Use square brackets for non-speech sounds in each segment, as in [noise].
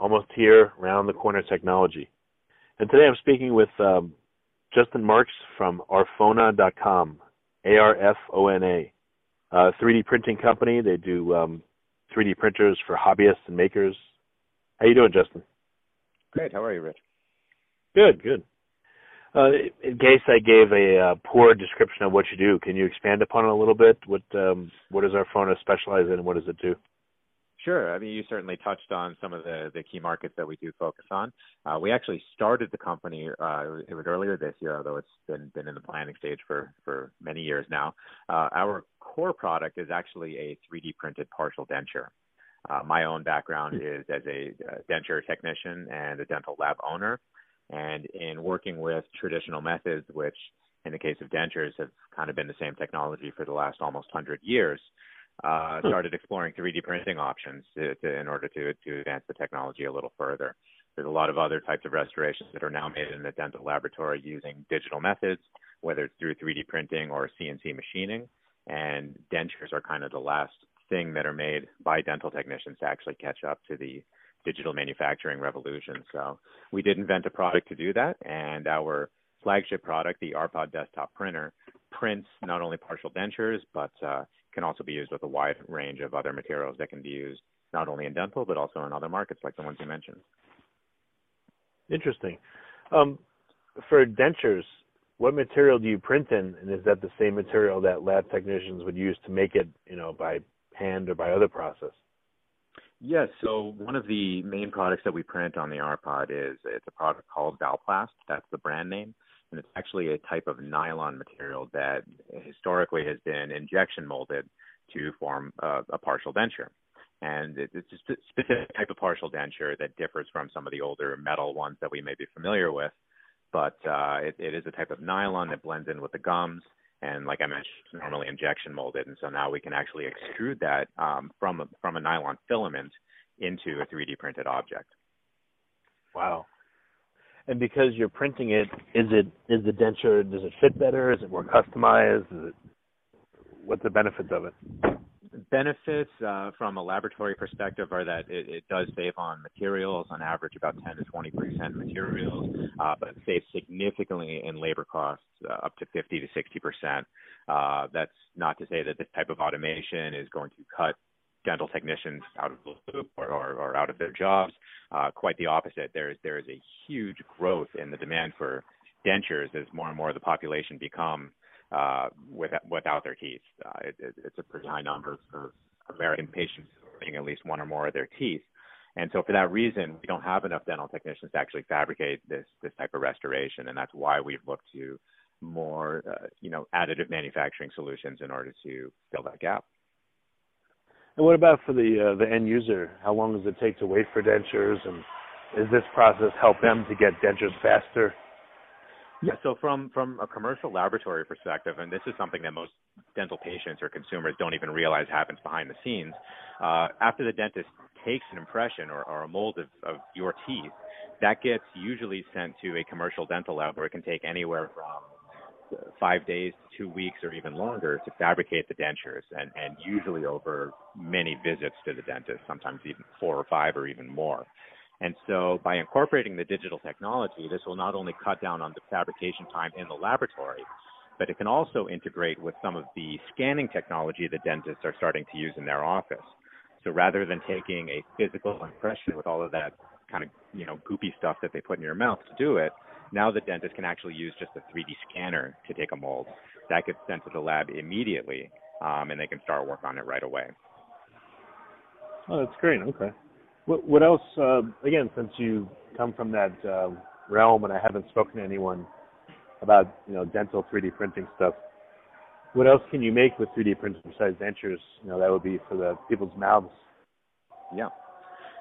Almost here, round the corner technology. And today I'm speaking with um, Justin Marks from Arfona.com, A-R-F-O-N-A, a 3D printing company. They do um, 3D printers for hobbyists and makers. How you doing, Justin? Great. How are you, Rich? Good, good. Uh, in case I gave a uh, poor description of what you do, can you expand upon it a little bit? What um, what does Arfona specialize in, and what does it do? Sure. I mean, you certainly touched on some of the, the key markets that we do focus on. Uh, we actually started the company uh, it was earlier this year, although it's been been in the planning stage for for many years now. Uh, our core product is actually a 3D printed partial denture. Uh, my own background hmm. is as a denture technician and a dental lab owner. And in working with traditional methods, which in the case of dentures have kind of been the same technology for the last almost 100 years, uh, hmm. started exploring 3D printing options to, to, in order to, to advance the technology a little further. There's a lot of other types of restorations that are now made in the dental laboratory using digital methods, whether it's through 3D printing or CNC machining. And dentures are kind of the last thing that are made by dental technicians to actually catch up to the digital manufacturing revolution. So we did invent a product to do that, and our flagship product, the Arpod desktop printer, prints not only partial dentures, but uh, can also be used with a wide range of other materials that can be used not only in dental, but also in other markets like the ones you mentioned. Interesting. Um, for dentures, what material do you print in, and is that the same material that lab technicians would use to make it, you know, by hand or by other process? Yes. So one of the main products that we print on the Arpod is it's a product called Valplast. That's the brand name, and it's actually a type of nylon material that historically has been injection molded to form a, a partial denture. And it's a specific type of partial denture that differs from some of the older metal ones that we may be familiar with. But uh, it, it is a type of nylon that blends in with the gums and like I mentioned, it's normally injection molded, and so now we can actually extrude that um, from a, from a nylon filament into a 3D printed object. Wow! And because you're printing it, is it is the denture? Does it fit better? Is it more customized? Is it what's the benefits of it? benefits uh, from a laboratory perspective are that it, it, does save on materials, on average about 10 to 20 percent materials, uh, but saves significantly in labor costs, uh, up to 50 to 60 percent. Uh, that's not to say that this type of automation is going to cut dental technicians out of the loop or, or, or out of their jobs. Uh, quite the opposite. There is there is a huge growth in the demand for dentures as more and more of the population become uh, with, without their teeth. Uh, it, it, it's a pretty high number of American patients having at least one or more of their teeth. And so for that reason, we don't have enough dental technicians to actually fabricate this this type of restoration, and that's why we've looked to more uh, you know additive manufacturing solutions in order to fill that gap. And what about for the uh, the end user? How long does it take to wait for dentures, and does this process help them to get dentures faster? Yeah, so from from a commercial laboratory perspective, and this is something that most dental patients or consumers don't even realize happens behind the scenes. Uh, after the dentist takes an impression or, or a mold of, of your teeth, that gets usually sent to a commercial dental lab where it can take anywhere from five days to two weeks or even longer to fabricate the dentures, and, and usually over many visits to the dentist, sometimes even four or five or even more. And so by incorporating the digital technology, this will not only cut down on the fabrication time in the laboratory, but it can also integrate with some of the scanning technology that dentists are starting to use in their office. So rather than taking a physical impression with all of that kind of, you know, goopy stuff that they put in your mouth to do it, now the dentist can actually use just a 3D scanner to take a mold. That gets sent to the lab immediately, um, and they can start work on it right away. Oh, that's great. Okay. What, what else? Uh, again, since you come from that uh, realm, and I haven't spoken to anyone about you know dental 3D printing stuff. What else can you make with 3D printing besides dentures? You know that would be for the people's mouths. Yeah.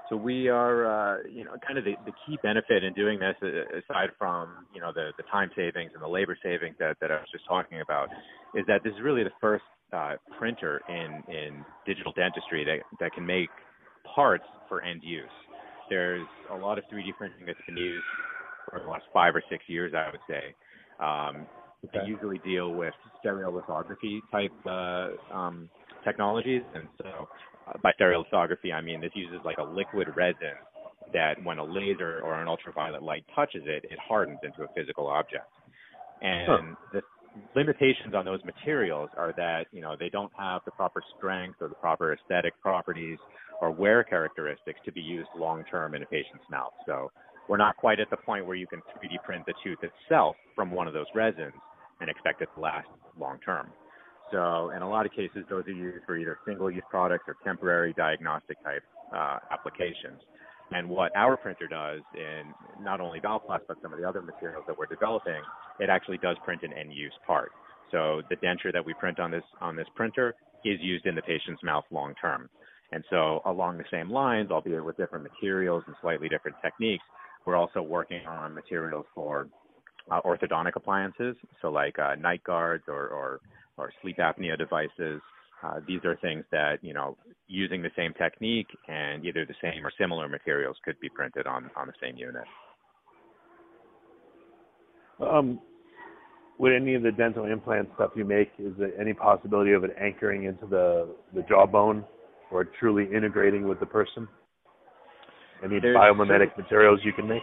So we are, uh, you know, kind of the, the key benefit in doing this, uh, aside from you know the, the time savings and the labor savings that, that I was just talking about, is that this is really the first uh, printer in in digital dentistry that that can make parts for end use. There's a lot of 3D printing that's been used for the last five or six years, I would say. Um, okay. They usually deal with stereolithography type uh, um, technologies, and so by stereolithography, I mean this uses like a liquid resin that when a laser or an ultraviolet light touches it, it hardens into a physical object. And huh. the limitations on those materials are that you know they don't have the proper strength or the proper aesthetic properties or wear characteristics to be used long term in a patient's mouth. So we're not quite at the point where you can 3D print the tooth itself from one of those resins and expect it to last long term. So in a lot of cases, those are used for either single-use products or temporary diagnostic type uh, applications. And what our printer does in not only Valplast but some of the other materials that we're developing, it actually does print an end-use part. So the denture that we print on this on this printer is used in the patient's mouth long term. And so along the same lines, albeit with different materials and slightly different techniques, we're also working on materials for uh, orthodontic appliances, so like uh, night guards or, or, or sleep apnea devices. Uh, these are things that you know, using the same technique and either the same or similar materials could be printed on on the same unit. Um, with any of the dental implant stuff you make, is there any possibility of it anchoring into the the jawbone, or truly integrating with the person? Any There's biomimetic materials you can make?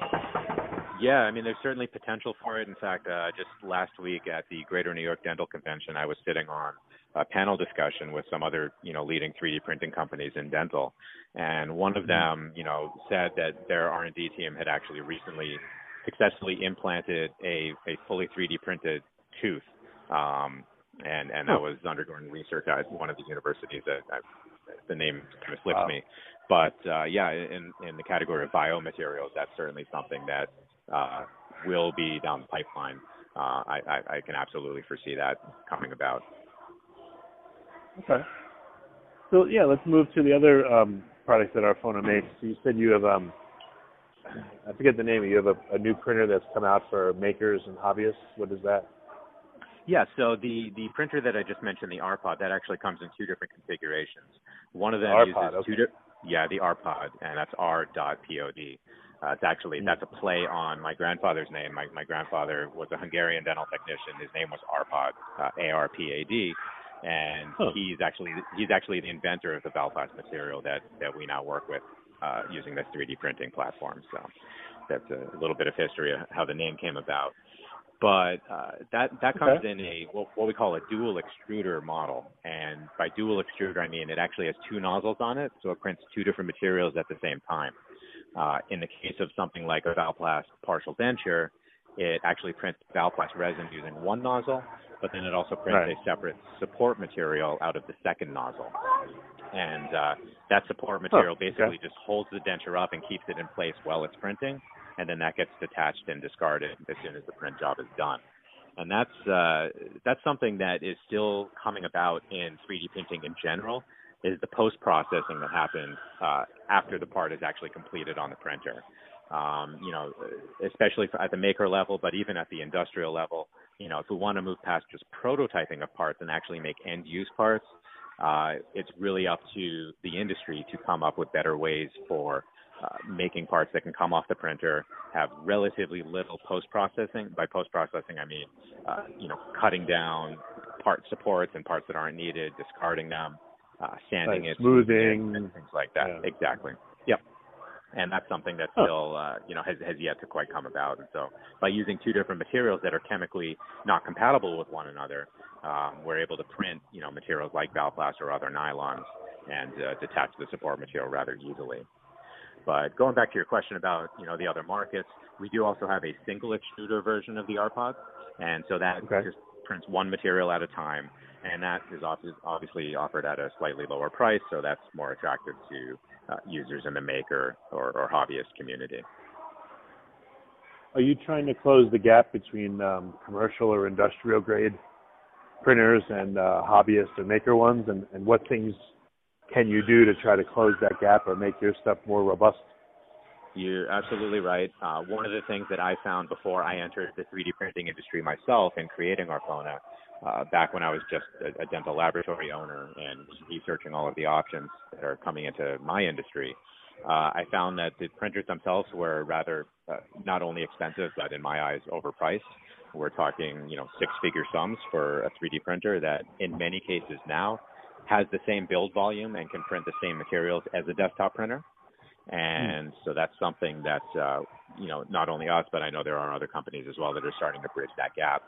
Yeah, I mean, there's certainly potential for it. In fact, uh, just last week at the Greater New York Dental Convention, I was sitting on a panel discussion with some other, you know, leading 3D printing companies in dental, and one of mm-hmm. them, you know, said that their R&D team had actually recently successfully implanted a, a fully 3D printed tooth, um, and and that was undergoing research at one of the universities. That I, the name kind of slips wow. me, but uh, yeah, in in the category of biomaterials, that's certainly something that uh, will be down the pipeline. Uh, I, I, I can absolutely foresee that coming about. Okay. So yeah, let's move to the other um, products that our Arfona makes. So you said you have um, I forget the name. You have a, a new printer that's come out for makers and hobbyists. What is that? Yeah, so the the printer that I just mentioned, the RPod, that actually comes in two different configurations. One of them the uses okay. two di- yeah, the RPod, and that's R.pod. Uh, it's actually mm. that's a play on my grandfather's name. My my grandfather was a Hungarian dental technician. His name was Arpad, uh, A-R-P-A-D, and huh. he's actually he's actually the inventor of the Valplast material that that we now work with uh, using this 3D printing platform. So that's a little bit of history of how the name came about. But uh, that that comes okay. in a what, what we call a dual extruder model, and by dual extruder I mean it actually has two nozzles on it, so it prints two different materials at the same time. Uh, in the case of something like a Valplast partial denture, it actually prints Valplast resin using one nozzle, but then it also prints right. a separate support material out of the second nozzle. And uh, that support material oh, basically okay. just holds the denture up and keeps it in place while it's printing, and then that gets detached and discarded as soon as the print job is done. And that's uh, that's something that is still coming about in 3D printing in general is the post processing that happens uh, after the part is actually completed on the printer. Um, you know, especially at the maker level, but even at the industrial level, you know, if we want to move past just prototyping of parts and actually make end use parts, uh, it's really up to the industry to come up with better ways for uh, making parts that can come off the printer, have relatively little post processing. By post processing, I mean, uh, you know, cutting down part supports and parts that aren't needed, discarding them, uh, sanding like it, smoothing, and things like that. Yeah. Exactly. Yep. And that's something that huh. still, uh, you know, has, has yet to quite come about. And so, by using two different materials that are chemically not compatible with one another, um, we're able to print, you know, materials like Valplast or other nylons and uh, detach the support material rather easily. But going back to your question about, you know, the other markets, we do also have a single extruder version of the RPod, and so that okay. just prints one material at a time and that is obviously offered at a slightly lower price, so that's more attractive to uh, users in the maker or, or, hobbyist community. Are you trying to close the gap between um, commercial or industrial grade printers and uh, hobbyist and maker ones, and, and what things can you do to try to close that gap or make your stuff more robust? You're absolutely right. Uh, one of the things that I found before I entered the 3D printing industry myself in creating Arfona, uh, back when I was just a, a dental laboratory owner and researching all of the options that are coming into my industry, uh, I found that the printers themselves were rather uh, not only expensive, but in my eyes, overpriced. We're talking, you know, six-figure sums for a 3D printer that, in many cases now, has the same build volume and can print the same materials as a desktop printer. And mm. so that's something that, uh, you know, not only us, but I know there are other companies as well that are starting to bridge that gap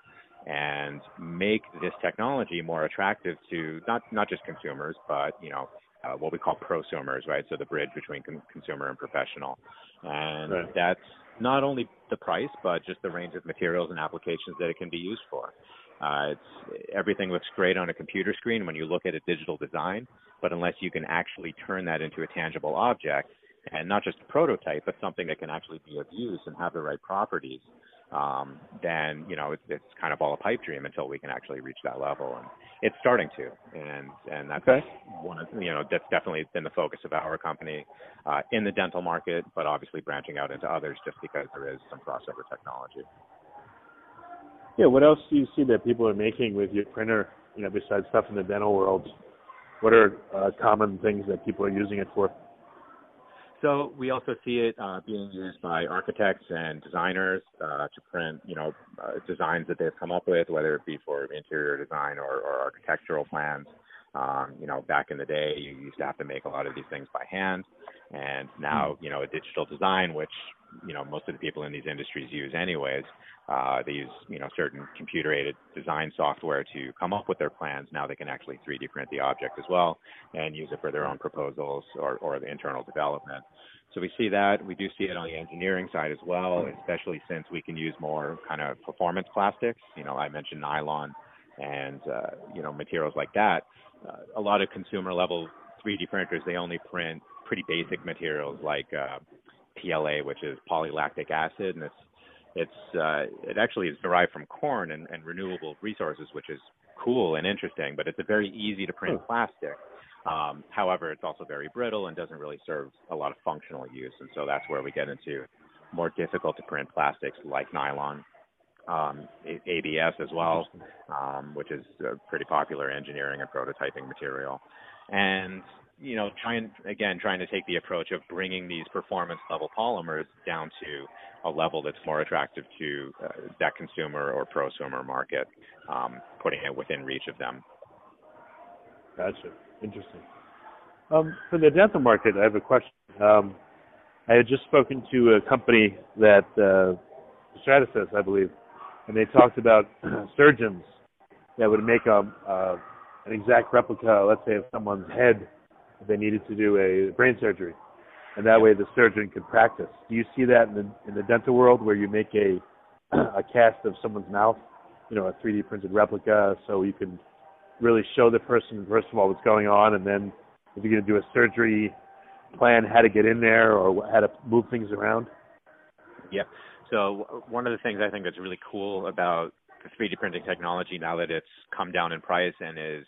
and make this technology more attractive to not not just consumers, but you know uh, what we call prosumers, right? So the bridge between con- consumer and professional, and right. that's not only the price, but just the range of materials and applications that it can be used for. Uh, it's everything looks great on a computer screen when you look at a digital design, but unless you can actually turn that into a tangible object, and not just a prototype, but something that can actually be of use and have the right properties, um, then you know it's, it's kind of all a pipe dream until we can actually reach that level, and it's starting to, and and that's okay. one of you know that's definitely been the focus of our company uh, in the dental market, but obviously branching out into others just because there is some crossover technology. Yeah, what else do you see that people are making with your printer? You know, besides stuff in the dental world, what are uh, common things that people are using it for? So we also see it uh, being used by architects and designers uh, to print, you know, uh, designs that they've come up with, whether it be for interior design or, or architectural plans. Um, you know, back in the day, you used to have to make a lot of these things by hand, and now, hmm. you know, a digital design, which you know most of the people in these industries use anyways. Uh, they use you know certain computer-aided design software to come up with their plans. Now they can actually 3D print the object as well and use it for their own proposals or, or the internal development. So we see that. We do see it on the engineering side as well, especially since we can use more kind of performance plastics. You know, I mentioned nylon and uh, you know materials like that. Uh, a lot of consumer level 3D printers they only print pretty basic materials like uh, PLA, which is polylactic acid, and it's it's uh, it actually is derived from corn and, and renewable resources, which is cool and interesting. But it's a very easy to print plastic. Um, however, it's also very brittle and doesn't really serve a lot of functional use, and so that's where we get into more difficult to print plastics like nylon, um, ABS as well, um, which is a pretty popular engineering and prototyping material. And you know, trying again, trying to take the approach of bringing these performance level polymers down to a level that's more attractive to uh, that consumer or prosumer market, um, putting it within reach of them. Gotcha. Interesting. Um, for the dental market, I have a question. Um, I had just spoken to a company that uh, Stratasys, I believe, and they talked about [clears throat] surgeons that would make a, an exact replica, let's say, of someone's head if they needed to do a brain surgery, and that way the surgeon could practice. Do you see that in the in the dental world where you make a [clears throat] a cast of someone's mouth, you know, a 3D printed replica, so you can really show the person first of all what's going on, and then if you're going to do a surgery plan, how to get in there or how to move things around. Yeah. So one of the things I think that's really cool about the 3D printing technology now that it's come down in price and is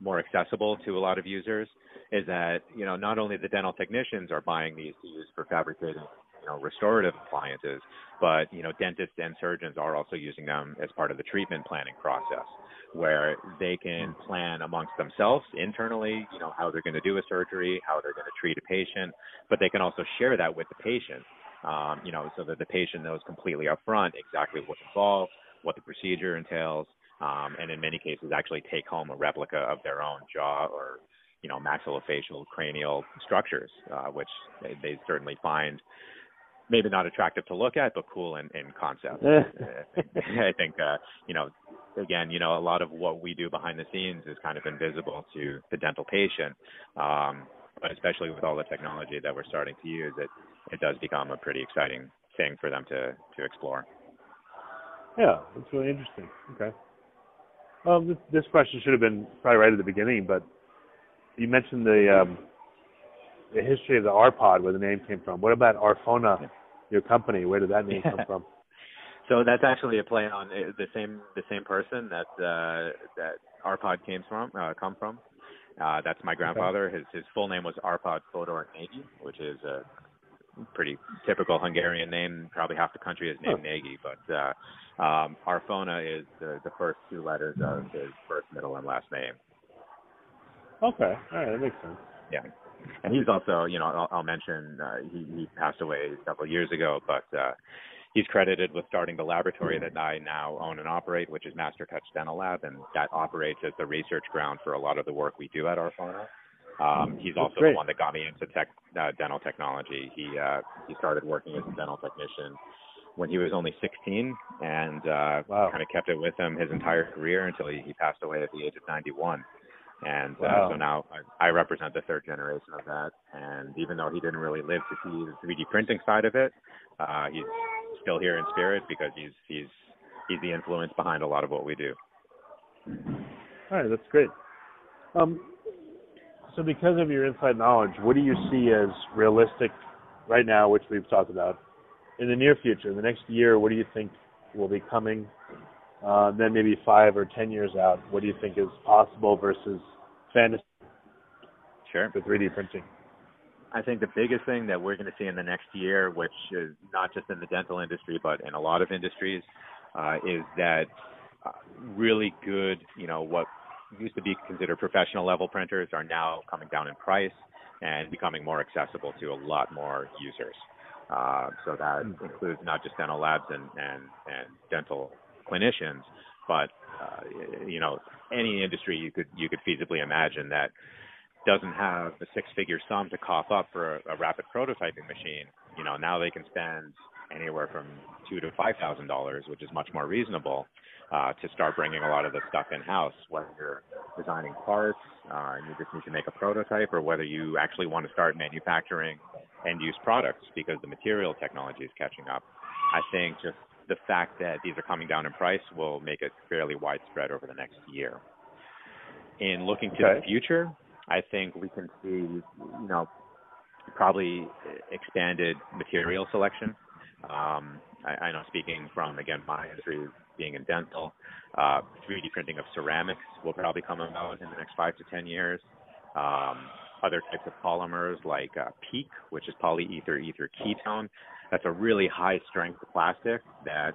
more accessible to a lot of users is that you know not only the dental technicians are buying these to use for fabricating you know restorative appliances, but you know dentists and surgeons are also using them as part of the treatment planning process, where they can hmm. plan amongst themselves internally, you know how they're going to do a surgery, how they're going to treat a patient, but they can also share that with the patient, um, you know, so that the patient knows completely upfront exactly what's involved, what the procedure entails, um, and in many cases actually take home a replica of their own jaw or you know maxillofacial cranial structures, uh, which they, they certainly find maybe not attractive to look at, but cool in, in concept. [laughs] I think uh, you know again, you know, a lot of what we do behind the scenes is kind of invisible to the dental patient. Um, but especially with all the technology that we're starting to use, it it does become a pretty exciting thing for them to to explore. Yeah, it's really interesting. Okay. Um, this question should have been probably right at the beginning, but you mentioned the um, the history of the R-Pod, where the name came from. What about Arfona, your company? Where did that name come from? [laughs] So that's actually a play on uh, the same the same person that uh, that R-Pod came from uh, come from, Uh, that's my grandfather. His his full name was Arpad Fodor Nagy, which is a pretty typical Hungarian name. Probably half the country is named Nagy, but uh, um, Arfona is the, the first two letters of his first, middle, and last name. Okay, all right, that makes sense. Yeah, and he's also, you know, I'll, I'll mention uh, he he passed away several years ago, but uh, he's credited with starting the laboratory that I now own and operate, which is Master Touch Dental Lab, and that operates as the research ground for a lot of the work we do at Arfona. Um, he's also great. the one that got me into tech, uh, dental technology. He uh, he started working as a dental technician when he was only 16, and uh, Wow. kind of kept it with him his entire career until he, he passed away at the age of 91. And Wow. uh, so now I, I represent the third generation of that. And even though he didn't really live to see the 3D printing side of it, uh, he's still here in spirit because he's he's he's the influence behind a lot of what we do. All right, that's great. Um, so because of your inside knowledge, what do you see as realistic right now, which we've talked about, in the near future, in the next year? What do you think will be coming? Uh, then maybe five or ten years out, what do you think is possible versus fantasy Sure. for 3D printing? I think the biggest thing that we're going to see in the next year, which is not just in the dental industry, but in a lot of industries, uh, is that uh, really good, you know, what used to be considered professional level printers are now coming down in price and becoming more accessible to a lot more users. Uh, so that includes not just dental labs and, and, and dental clinicians, but uh, you know any industry you could you could feasibly imagine that doesn't have a six-figure sum to cough up for a, a rapid prototyping machine. You know now they can spend anywhere from two to five thousand dollars, which is much more reasonable, uh, to start bringing a lot of the stuff in house. Whether you're designing parts uh, and you just need to make a prototype, or whether you actually want to start manufacturing end-use products because the material technology is catching up. I think just the fact that these are coming down in price will make it fairly widespread over the next year. In looking to Okay. the future, I think we can see, you know, probably expanded material selection. Um, I, I know speaking from again my industry being in dental, uh, 3D printing of ceramics will probably come about in the next five to ten years. Um, other types of polymers like uh, PEEK, which is polyether ether ketone, that's a really high strength plastic that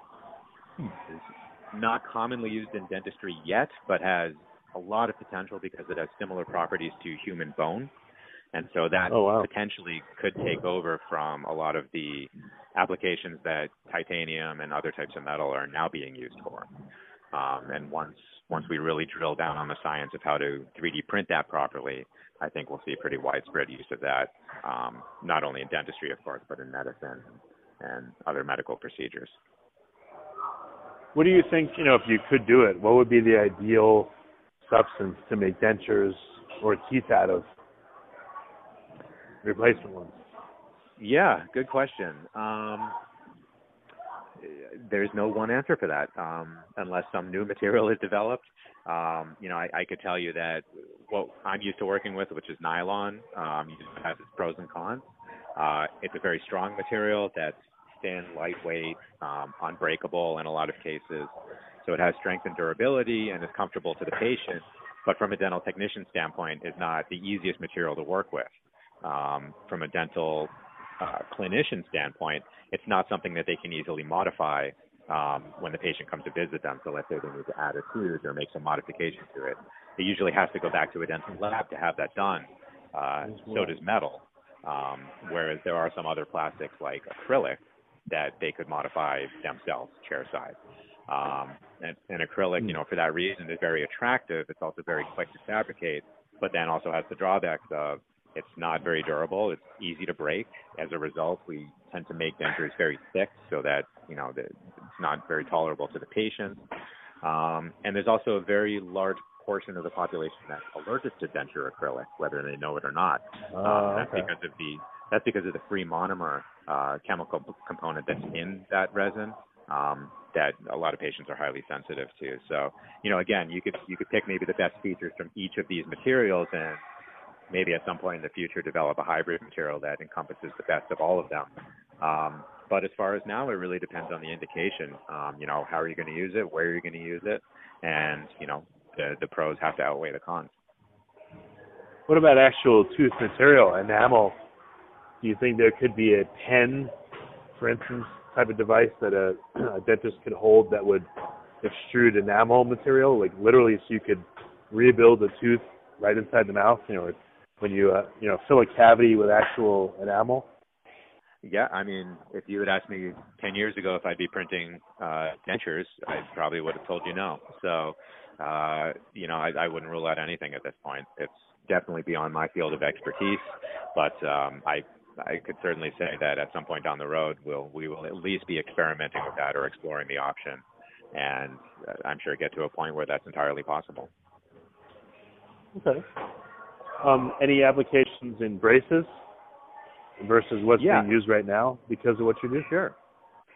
is not commonly used in dentistry yet, but has a lot of potential because it has similar properties to human bone. And so that Oh, wow. potentially could take over from a lot of the applications that titanium and other types of metal are now being used for. Um, and once once we really drill down on the science of how to 3D print that properly, I think we'll see pretty widespread use of that, um, not only in dentistry, of course, but in medicine and other medical procedures. What do you think, you know, if you could do it, what would be the ideal substance to make dentures or teeth out of? Replacement ones. Yeah, good question. Um, there's no one answer for that, um, unless some new [laughs] material is developed. Um, you know, I, I could tell you that what I'm used to working with, which is nylon, um, has its pros and cons. Uh, it's a very strong material that's thin, lightweight, um, unbreakable in a lot of cases. So it has strength and durability and is comfortable to the patient. But from a dental technician standpoint, is not the easiest material to work with. Um, from a dental uh, clinician standpoint, it's not something that they can easily modify um, when the patient comes to visit them. So let's say they need to add a tooth or make some modification to it. It usually has to go back to a dental lab to have that done. Uh, so does metal. Um, whereas there are some other plastics like acrylic that they could modify themselves chair side. Um, and, and acrylic, you know, for that reason is very attractive. It's also very quick to fabricate, but then also has the drawbacks of it's not very durable. It's easy to break. As a result, we tend to make dentures very thick so that you know that it's not very tolerable to the patient. Um, and there's also a very large portion of the population that's allergic to denture acrylic, whether they know it or not. Um, Oh, that's okay. because of the that's because of the free monomer uh, chemical b- component that's in that resin um, that a lot of patients are highly sensitive to. So, you know, again, you could you could pick maybe the best features from each of these materials and maybe at some point in the future develop a hybrid material that encompasses the best of all of them. Um, but as far as now, it really depends on the indication. Um, you know, how are you going to use it? Where are you going to use it? And you know, the the pros have to outweigh the cons. what about actual tooth material, enamel? Do you think there could be a pen, for instance, type of device that a, [clears throat] a dentist could hold that would extrude enamel material, like literally, so you could rebuild a tooth right inside the mouth? You know, when you uh, you know fill a cavity with actual enamel. Yeah, I mean, if you had asked me 10 years ago if I'd be printing uh, dentures, I probably would have told you no. So, uh, you know, I, I wouldn't rule out anything at this point. It's definitely beyond my field of expertise, but um, I I could certainly say that at some point down the road, we'll we will at least be experimenting with that or exploring the option, and uh, I'm sure get to a point where that's entirely possible. Okay. Um, any applications in braces versus what's yeah. being used right now because of what you do? Sure.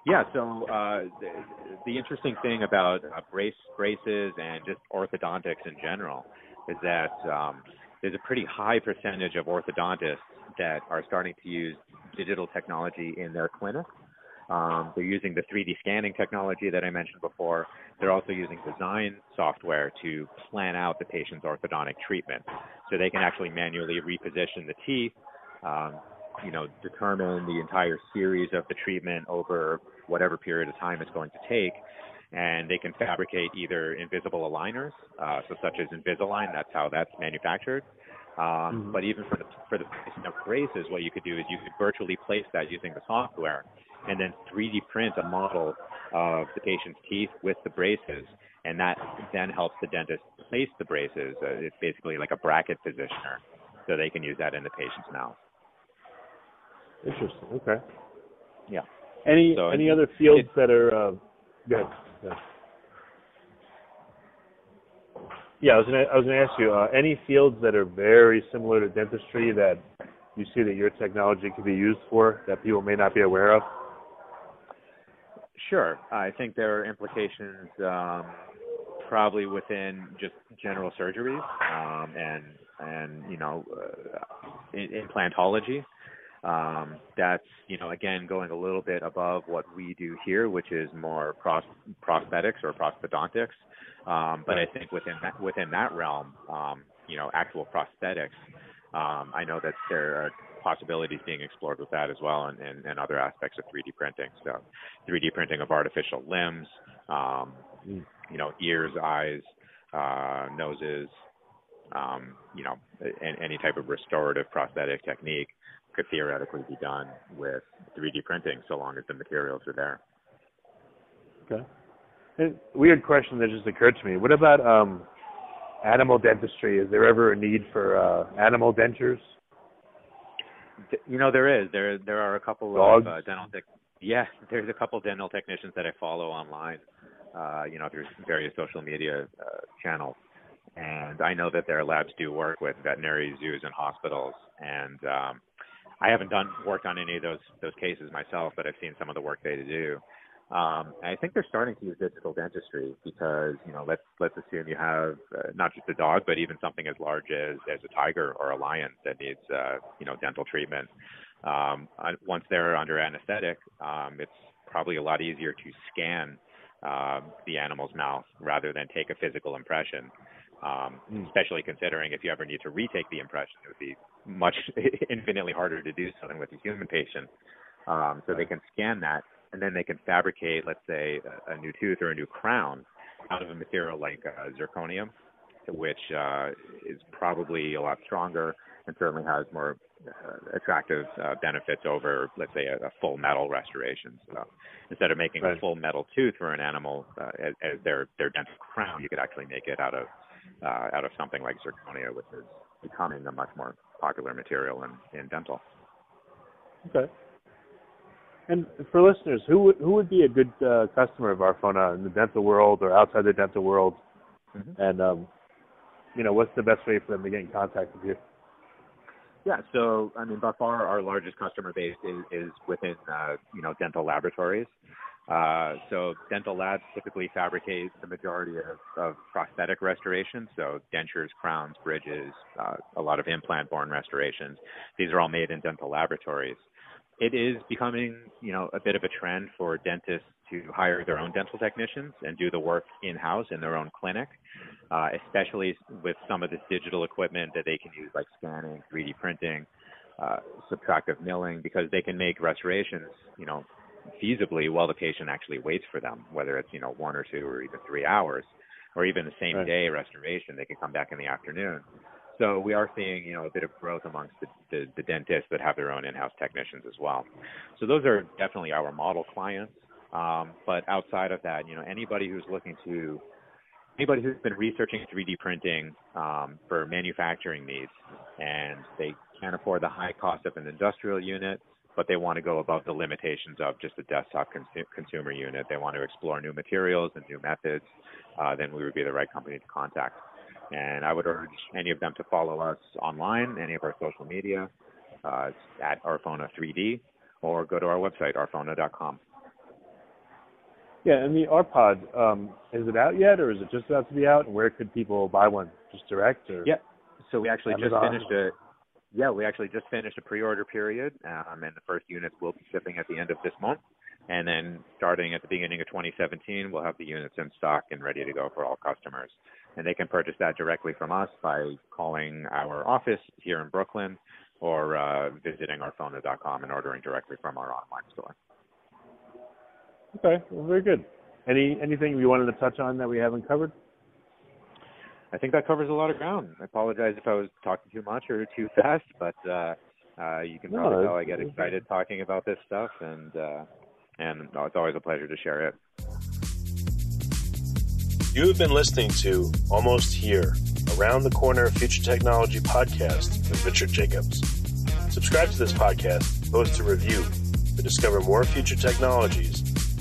Yeah. So uh, the, the interesting thing about uh, brace braces and just orthodontics in general is that um, there's a pretty high percentage of orthodontists that are starting to use digital technology in their clinic. Um, they're using the 3D scanning technology that I mentioned before. They're also using design software to plan out the patient's orthodontic treatment, so they can actually manually reposition the teeth, um, you know, determine the entire series of the treatment over whatever period of time it's going to take, and they can fabricate either invisible aligners, uh, so such as Invisalign. That's how that's manufactured. Um, mm-hmm. But even for the for the placing of braces, what you could do is you could virtually place that using the software, and then 3D print a model of the patient's teeth with the braces, and that then helps the dentist place the braces. Uh, it's basically like a bracket positioner, so they can use that in the patient's mouth. Interesting. Okay. Yeah. Any so any other fields that are uh, good? Yeah, I was gonna I was gonna ask you uh, any fields that are very similar to dentistry that you see that your technology could be used for that people may not be aware of. Sure, I think there are implications um, probably within just general surgeries um, and and you know uh, implantology. Um, that's you know again going a little bit above what we do here, which is more pros- prosthetics or prosthodontics. Um, but I think within that within that realm, um, you know, actual prosthetics, um, I know that there are possibilities being explored with that as well, and, and, and other aspects of 3D printing. So, 3D printing of artificial limbs, um. You know, ears, eyes, uh, noses, um, you know, any type of restorative prosthetic technique could theoretically be done with 3D printing, so long as the materials are there. Okay. And weird question that just occurred to me. What about um, animal dentistry? Is there ever a need for uh, animal dentures? You know, there is. There there are a couple Dogs. of uh, dental tech. Yeah, there's a couple dental technicians that I follow online. Uh, you know, through various social media uh, channels, and I know that their labs do work with veterinary zoos and hospitals. And um, I haven't done worked on any of those those cases myself, but I've seen some of the work they do. Um, I think they're starting to use digital dentistry because you know let's let's assume you have uh, not just a dog but even something as large as as a tiger or a lion that needs uh, you know dental treatment. Um, once they're under anesthetic, um, it's probably a lot easier to scan uh, the animal's mouth rather than take a physical impression. Um, mm. Especially considering if you ever need to retake the impression, it would be much [laughs] infinitely harder to do something with a human patient. Um, so they can scan that and then they can fabricate, let's say, a, a new tooth or a new crown out of a material like uh, zirconium, which uh, is probably a lot stronger and certainly has more uh, attractive uh, benefits over, let's say, a, a full metal restoration. So instead of making right. a full metal tooth for an animal uh, as, as their their dental crown, you could actually make it out of uh, out of something like zirconia, which is becoming a much more popular material in, in dental. Okay. And for listeners, who would who would be a good uh, customer of Arfona in the dental world or outside the dental world? Mm-hmm. And um, you know, what's the best way for them to get in contact with you? Yeah, so I mean, by far our largest customer base is, is within uh, you know dental laboratories. Uh, so dental labs typically fabricate the majority of, of prosthetic restorations, so dentures, crowns, bridges, uh, a lot of implant-borne restorations. These are all made in dental laboratories it is becoming, you know, a bit of a trend for dentists to hire their own dental technicians and do the work in house in their own clinic, uh, especially with some of this digital equipment that they can use, like scanning, 3D printing, uh, subtractive milling, because they can make restorations, you know, feasibly while the patient actually waits for them, whether it's you know one or two or even three hours, or even the same right. day restoration. They can come back in the afternoon. So we are seeing, you know, a bit of growth amongst the, the, the dentists that have their own in-house technicians as well. So those are definitely our model clients. Um, but outside of that, you know, anybody who's looking to, anybody who's been researching 3D printing um, for manufacturing needs, and they can't afford the high cost of an industrial unit, but they want to go above the limitations of just a desktop cons- consumer unit. They want to explore new materials and new methods. Uh, then we would be the right company to contact. And I would urge any of them to follow us online, any of our social media, uh, at Arfona 3D, or go to our website, arfona.com. Yeah, and the ARPod, um, is it out yet, or is it just about to be out? And where could people buy one? Just direct, or yeah. So we actually Amazon? just finished a yeah, we actually just finished a pre-order period, um, and the first units will be shipping at the end of this month. And then starting at the beginning of 2017, we'll have the units in stock and ready to go for all customers. And they can purchase that directly from us by calling our office here in Brooklyn or uh, visiting arfona.com and ordering directly from our online store. Okay, well, very good. Any anything you wanted to touch on that we haven't covered? I think that covers a lot of ground. I apologize if I was talking too much or too fast, but uh, uh, you can probably no, tell I get excited talking about this stuff, and uh, and it's always a pleasure to share it. You have been listening to Almost Here, Around the Corner Future Technology podcast with Richard Jacobs. Subscribe to this podcast, post a review to discover more future technologies